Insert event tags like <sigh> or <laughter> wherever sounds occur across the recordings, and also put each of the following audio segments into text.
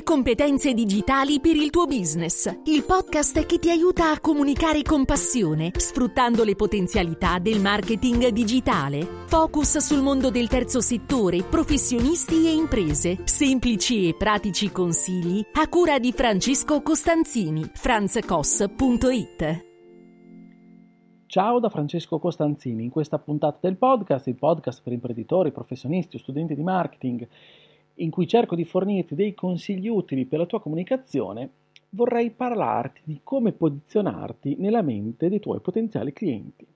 e competenze digitali per il tuo business. Il podcast che ti aiuta a comunicare con passione, sfruttando le potenzialità del marketing digitale. Focus sul mondo del terzo settore, professionisti e imprese. Semplici e pratici consigli a cura di Francesco Costanzini. franzcos.it Ciao da Francesco Costanzini, in questa puntata del podcast, il podcast per imprenditori, professionisti o studenti di marketing, in cui cerco di fornirti dei consigli utili per la tua comunicazione, vorrei parlarti di come posizionarti nella mente dei tuoi potenziali clienti.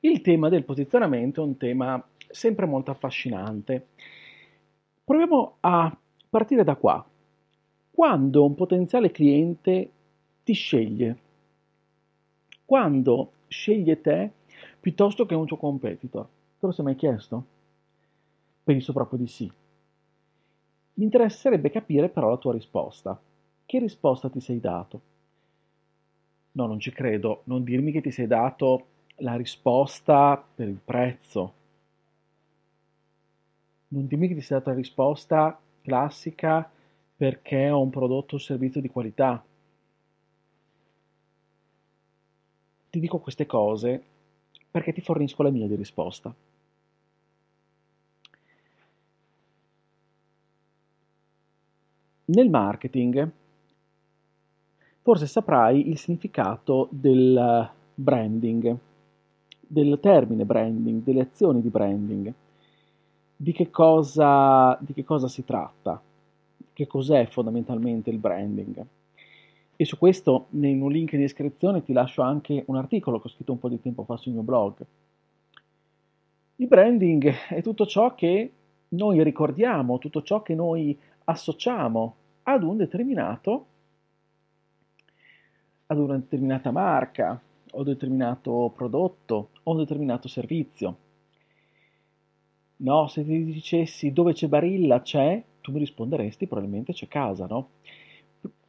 Il tema del posizionamento è un tema sempre molto affascinante. Proviamo a partire da qua. Quando un potenziale cliente ti sceglie. Quando sceglie te piuttosto che un tuo competitor. Te lo sei mai chiesto? Penso proprio di sì. Mi interesserebbe capire però la tua risposta. Che risposta ti sei dato? No, non ci credo. Non dirmi che ti sei dato la risposta per il prezzo. Non dirmi che ti sei dato la risposta classica perché ho un prodotto o servizio di qualità. Ti dico queste cose perché ti fornisco la mia di risposta. Nel marketing forse saprai il significato del branding, del termine branding, delle azioni di branding, di che cosa, di che cosa si tratta, che cos'è fondamentalmente il branding. E su questo, in un link in descrizione, ti lascio anche un articolo che ho scritto un po' di tempo fa sul mio blog. Il branding è tutto ciò che noi ricordiamo, tutto ciò che noi associamo ad un determinato, ad una determinata marca, o determinato prodotto, o un determinato servizio. No, se ti dicessi dove c'è Barilla c'è, tu mi risponderesti probabilmente c'è casa, no?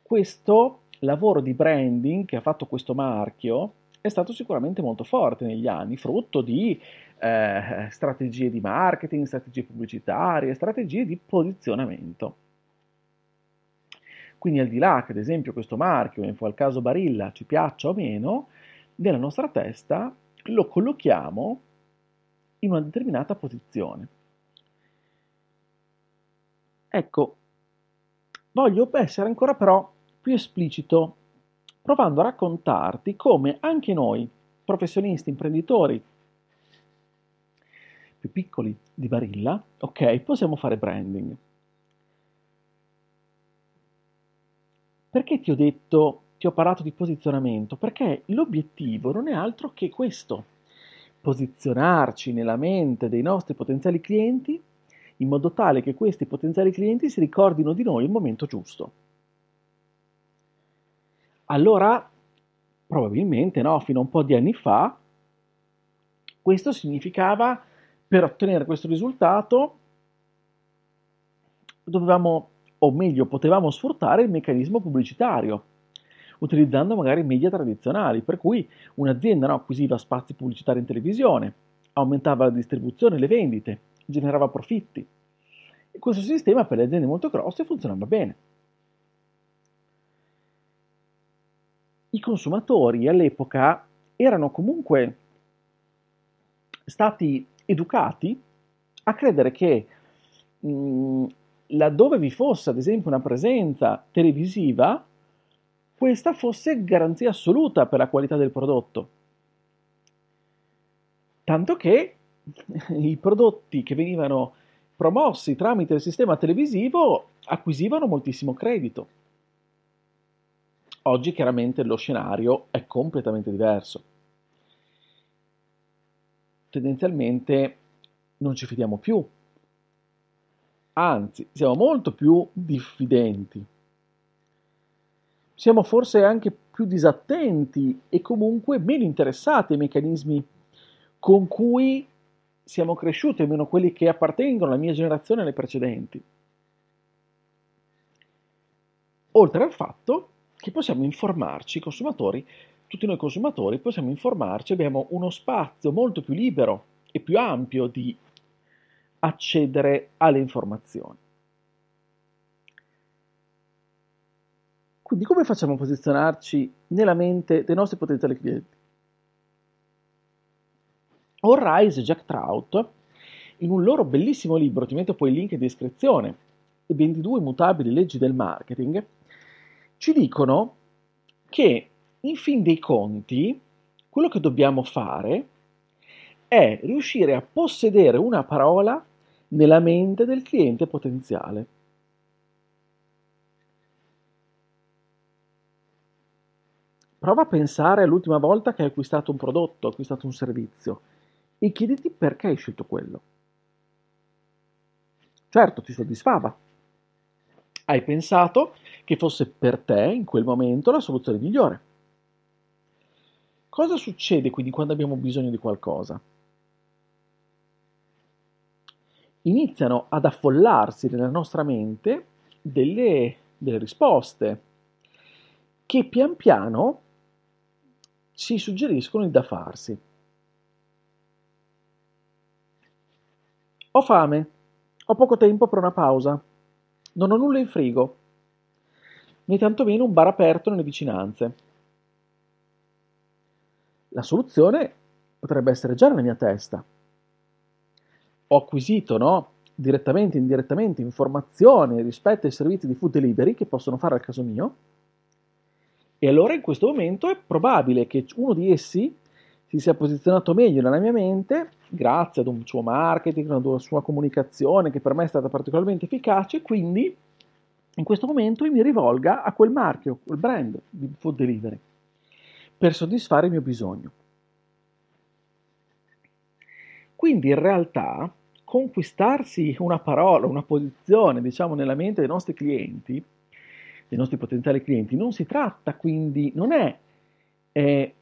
Questo lavoro di branding che ha fatto questo marchio è stato sicuramente molto forte negli anni, frutto di eh, strategie di marketing, strategie pubblicitarie, strategie di posizionamento. Quindi al di là che ad esempio questo marchio, in quel caso Barilla, ci piaccia o meno, nella nostra testa lo collochiamo in una determinata posizione. Ecco, voglio essere ancora però più esplicito, provando a raccontarti come anche noi, professionisti, imprenditori, più piccoli di Barilla, ok, possiamo fare branding. Perché ti ho detto, ti ho parlato di posizionamento? Perché l'obiettivo non è altro che questo, posizionarci nella mente dei nostri potenziali clienti in modo tale che questi potenziali clienti si ricordino di noi il momento giusto. Allora, probabilmente, no, fino a un po' di anni fa, questo significava, per ottenere questo risultato, dovevamo, o meglio, potevamo sfruttare il meccanismo pubblicitario, utilizzando magari media tradizionali, per cui un'azienda no, acquisiva spazi pubblicitari in televisione, aumentava la distribuzione, le vendite, generava profitti. E questo sistema per le aziende molto grosse funzionava bene. i consumatori all'epoca erano comunque stati educati a credere che mh, laddove vi fosse ad esempio una presenza televisiva, questa fosse garanzia assoluta per la qualità del prodotto. Tanto che <laughs> i prodotti che venivano promossi tramite il sistema televisivo acquisivano moltissimo credito. Oggi chiaramente lo scenario è completamente diverso. Tendenzialmente non ci fidiamo più, anzi siamo molto più diffidenti. Siamo forse anche più disattenti e comunque meno interessati ai meccanismi con cui siamo cresciuti, almeno quelli che appartengono alla mia generazione e alle precedenti. Oltre al fatto che possiamo informarci, consumatori, tutti noi consumatori possiamo informarci, abbiamo uno spazio molto più libero e più ampio di accedere alle informazioni. Quindi come facciamo a posizionarci nella mente dei nostri potenziali clienti? Allrise e Jack Trout, in un loro bellissimo libro, ti metto poi il link in descrizione, Le 22 mutabili leggi del marketing, ci dicono che in fin dei conti quello che dobbiamo fare è riuscire a possedere una parola nella mente del cliente potenziale. Prova a pensare all'ultima volta che hai acquistato un prodotto, acquistato un servizio e chiediti perché hai scelto quello. Certo, ti soddisfava. Hai pensato che fosse per te in quel momento la soluzione migliore. Cosa succede quindi quando abbiamo bisogno di qualcosa? Iniziano ad affollarsi nella nostra mente delle, delle risposte che pian piano ci suggeriscono il da farsi. Ho fame, ho poco tempo per una pausa, non ho nulla in frigo, né tantomeno un bar aperto nelle vicinanze. La soluzione potrebbe essere già nella mia testa. Ho acquisito, no? direttamente e indirettamente informazioni rispetto ai servizi di food delivery che possono fare al caso mio. E allora in questo momento è probabile che uno di essi si sia posizionato meglio nella mia mente grazie ad un suo marketing, ad una sua comunicazione che per me è stata particolarmente efficace, quindi in questo momento io mi rivolga a quel marchio, quel brand di food delivery per soddisfare il mio bisogno. Quindi in realtà conquistarsi una parola, una posizione, diciamo, nella mente dei nostri clienti, dei nostri potenziali clienti, non si tratta quindi, non è eh,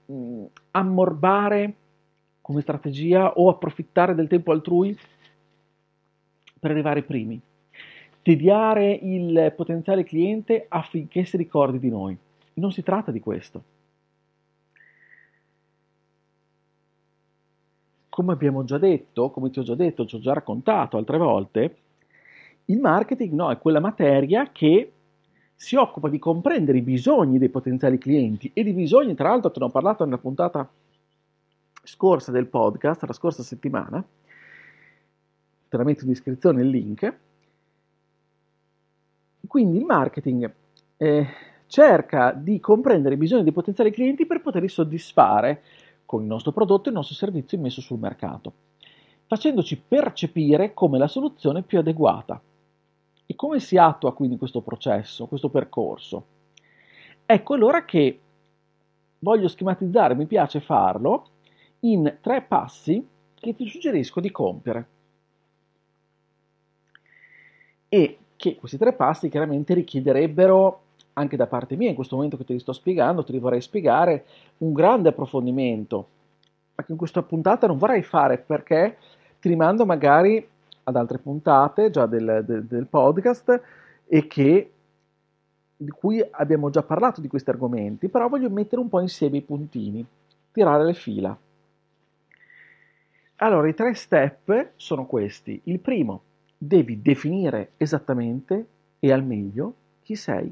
ammorbare come strategia o approfittare del tempo altrui per arrivare primi, tediare il potenziale cliente affinché si ricordi di noi. Non si tratta di questo. Come abbiamo già detto, come ti ho già detto, ci ho già raccontato altre volte, il marketing no, è quella materia che si occupa di comprendere i bisogni dei potenziali clienti e di bisogni, tra l'altro te ne ho parlato nella puntata scorsa del podcast, la scorsa settimana, te la metto in descrizione il link. Quindi il marketing eh, cerca di comprendere i bisogni dei potenziali clienti per poterli soddisfare con il nostro prodotto e il nostro servizio messo sul mercato, facendoci percepire come la soluzione più adeguata. E come si attua quindi questo processo, questo percorso? Ecco allora che voglio schematizzare, mi piace farlo, in tre passi che ti suggerisco di compiere. E che questi tre passi chiaramente richiederebbero anche da parte mia, in questo momento che te li sto spiegando, te li vorrei spiegare, un grande approfondimento, ma che in questa puntata non vorrei fare perché ti rimando magari ad altre puntate già del, del, del podcast e che di cui abbiamo già parlato di questi argomenti, però voglio mettere un po' insieme i puntini, tirare le fila. Allora, i tre step sono questi. Il primo, devi definire esattamente e al meglio chi sei.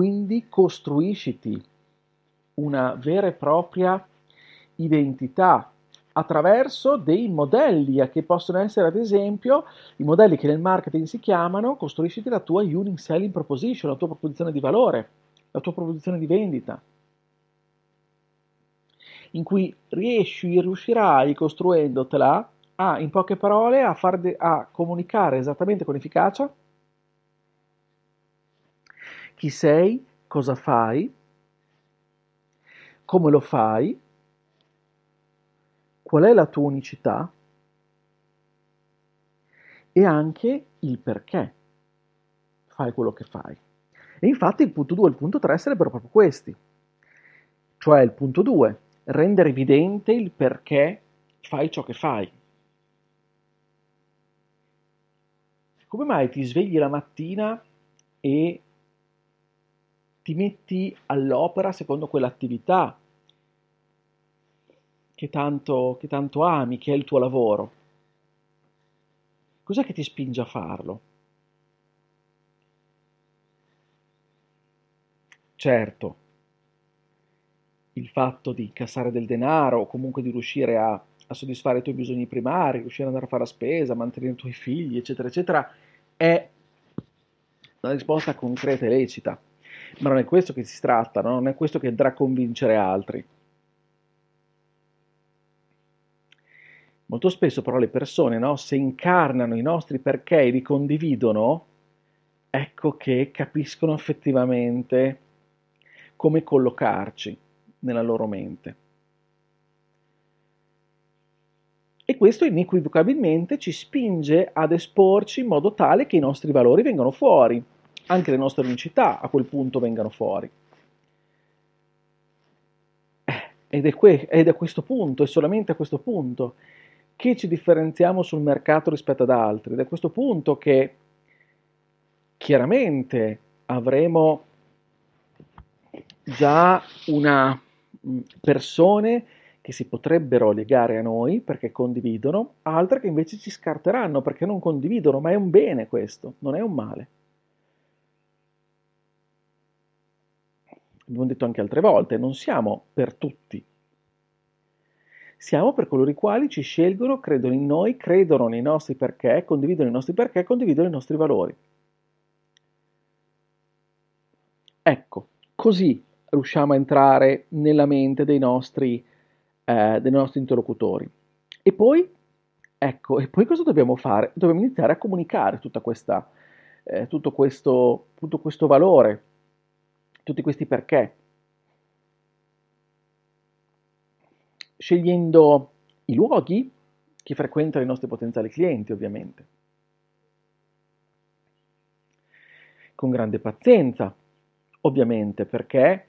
Quindi costruisciti una vera e propria identità attraverso dei modelli che possono essere ad esempio i modelli che nel marketing si chiamano costruisciti la tua unique selling proposition, la tua proposizione di valore, la tua proposizione di vendita. In cui riesci, riuscirai costruendotela a, in poche parole, a, de- a comunicare esattamente con efficacia chi sei, cosa fai, come lo fai, qual è la tua unicità e anche il perché fai quello che fai. E infatti il punto 2 e il punto 3 sarebbero proprio questi. Cioè il punto 2, rendere evidente il perché fai ciò che fai. Come mai ti svegli la mattina e ti metti all'opera secondo quell'attività che tanto, che tanto ami, che è il tuo lavoro? Cos'è che ti spinge a farlo? Certo, il fatto di incassare del denaro o comunque di riuscire a, a, soddisfare i tuoi bisogni primari, riuscire ad andare a fare la spesa, mantenere i tuoi figli, eccetera, eccetera, è una risposta concreta e lecita. Ma non è questo che si tratta, no? non è questo che andrà a convincere altri. Molto spesso però le persone, no, se incarnano i nostri perché e li condividono, ecco che capiscono effettivamente come collocarci nella loro mente. E questo inequivocabilmente ci spinge ad esporci in modo tale che i nostri valori vengano fuori, anche le nostre unicità a quel punto vengano fuori. Eh, ed è, que- ed è a questo punto, e solamente a questo punto, che ci differenziamo sul mercato rispetto ad altri. Ed è a questo punto che chiaramente avremo già una mm, persone che si potrebbero legare a noi perché condividono, altre che invece ci scarteranno perché non condividono, ma è un bene questo, non è un male. Abbiamo detto anche altre volte, non siamo per tutti, siamo per coloro i quali ci scelgono, credono in noi, credono nei nostri perché, condividono i nostri perché, condividono i nostri valori. Ecco, così riusciamo a entrare nella mente dei nostri, eh, dei nostri interlocutori. E poi, ecco, e poi cosa dobbiamo fare? Dobbiamo iniziare a comunicare questa, eh, tutto, questo, tutto questo valore, tutti questi perché. scegliendo i luoghi che frequentano i nostri potenziali clienti, ovviamente. Con grande pazienza, ovviamente, perché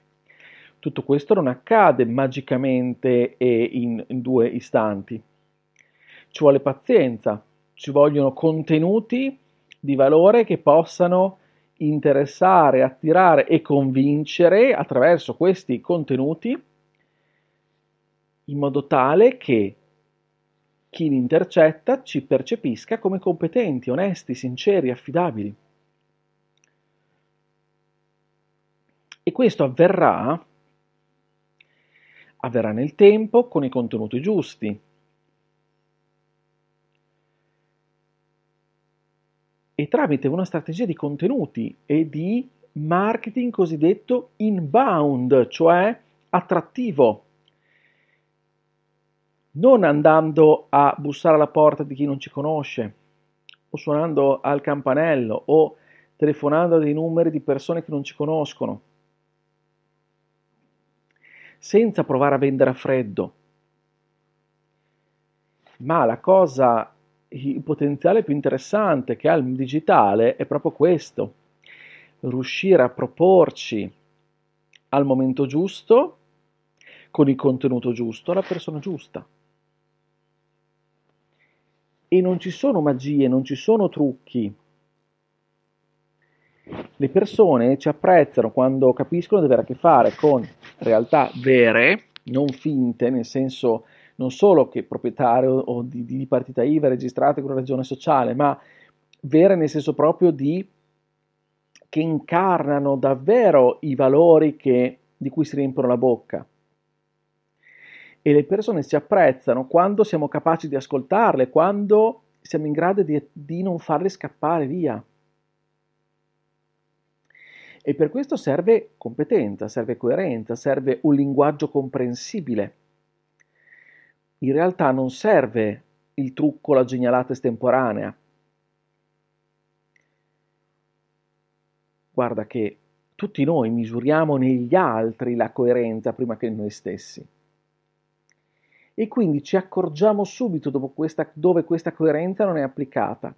tutto questo non accade magicamente e in, in due istanti. Ci vuole pazienza, ci vogliono contenuti di valore che possano interessare, attirare e convincere attraverso questi contenuti in modo tale che chi li intercetta ci percepisca come competenti, onesti, sinceri, affidabili. E questo avverrà, avverrà nel tempo con i contenuti giusti. E tramite una strategia di contenuti e di marketing cosiddetto inbound, cioè attrattivo non andando a bussare alla porta di chi non ci conosce, o suonando al campanello, o telefonando a dei numeri di persone che non ci conoscono, senza provare a vendere a freddo. Ma la cosa, il potenziale più interessante che ha il digitale è proprio questo, riuscire a proporci al momento giusto, con il contenuto giusto, alla persona giusta e non ci sono magie, non ci sono trucchi. Le persone ci apprezzano quando capiscono di avere a che fare con realtà vere, non finte, nel senso non solo che proprietario o di, di partita IVA registrate con una ragione sociale, ma vere nel senso proprio di che incarnano davvero i valori che, di cui si riempiono la bocca e le persone ci apprezzano quando siamo capaci di ascoltarle, quando siamo in grado di, di non farle scappare via. E per questo serve competenza, serve coerenza, serve un linguaggio comprensibile. In realtà non serve il trucco, la genialata estemporanea. Guarda che tutti noi misuriamo negli altri la coerenza prima che noi stessi e quindi ci accorgiamo subito questa, dove questa coerenza non è applicata.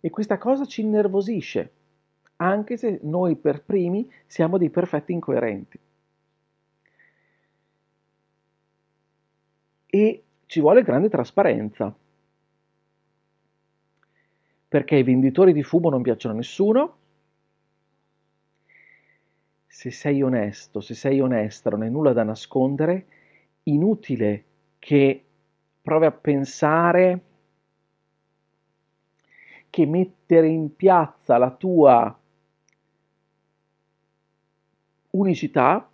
E questa cosa ci innervosisce, anche se noi per primi siamo dei perfetti incoerenti. E ci vuole grande trasparenza, perché i venditori di fumo non piacciono a nessuno. Se sei onesto, se sei onesta, non hai nulla da nascondere, inutile che provi a pensare che mettere in piazza la tua unicità,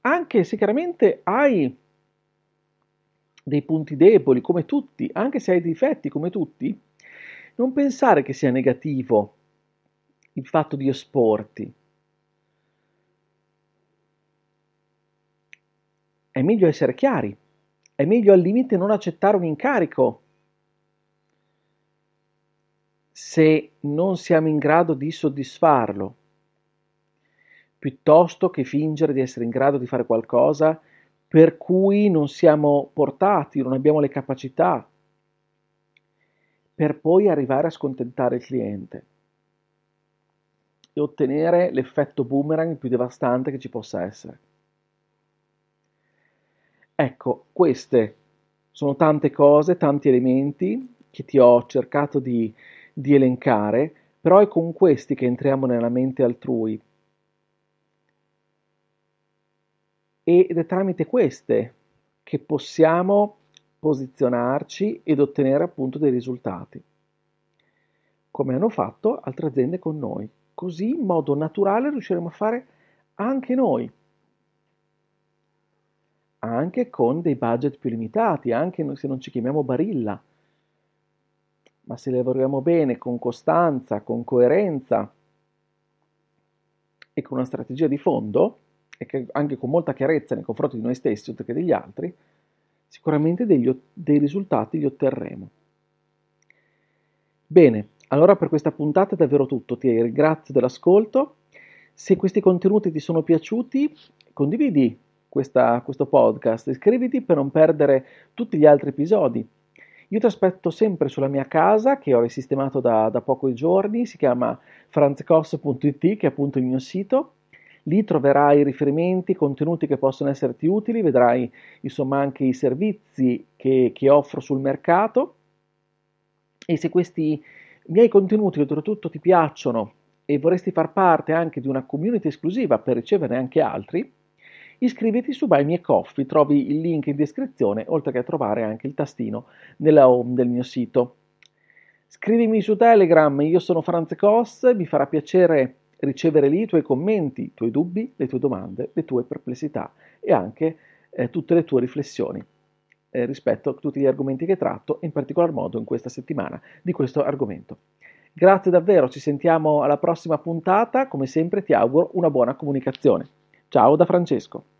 anche se chiaramente hai dei punti deboli come tutti, anche se hai difetti come tutti, non pensare che sia negativo il fatto di esporti. È meglio essere chiari, è meglio al limite non accettare un incarico se non siamo in grado di soddisfarlo, piuttosto che fingere di essere in grado di fare qualcosa per cui non siamo portati, non abbiamo le capacità, per poi arrivare a scontentare il cliente e ottenere l'effetto boomerang più devastante che ci possa essere. Ecco, queste sono tante cose, tanti elementi che ti ho cercato di, di elencare, però è con questi che entriamo nella mente altrui. Ed è tramite queste che possiamo posizionarci ed ottenere appunto dei risultati, come hanno fatto altre aziende con noi. Così in modo naturale riusciremo a fare anche noi anche con dei budget più limitati, anche se non ci chiamiamo Barilla. Ma se lavoriamo bene, con costanza, con coerenza e con una strategia di fondo, e anche con molta chiarezza nei confronti di noi stessi oltre che degli altri, sicuramente degli, dei risultati li otterremo. Bene, allora per questa puntata è davvero tutto, ti ringrazio dell'ascolto. Se questi contenuti ti sono piaciuti, condividi questa, questo podcast, iscriviti per non perdere tutti gli altri episodi. Io ti aspetto sempre sulla mia casa che ho risistemato da, da pochi giorni, si chiama franzcos.it che è appunto il mio sito. Lì troverai riferimenti, contenuti che possono esserti utili, vedrai insomma anche i servizi che, che offro sul mercato e se questi miei contenuti oltretutto ti piacciono e vorresti far parte anche di una community esclusiva per riceverne anche altri, iscriviti su Buy Me Coffee, trovi il link in descrizione, oltre che a trovare anche il tastino nella home del mio sito. Scrivimi su Telegram, io sono Franz Koss, mi farà piacere ricevere lì i tuoi commenti, i tuoi dubbi, le tue domande, le tue perplessità e anche eh, tutte le tue riflessioni eh, rispetto a tutti gli argomenti che tratto, in particolar modo in questa settimana di questo argomento. Grazie davvero, ci sentiamo alla prossima puntata, come sempre ti auguro una buona comunicazione. Ciao da Francesco.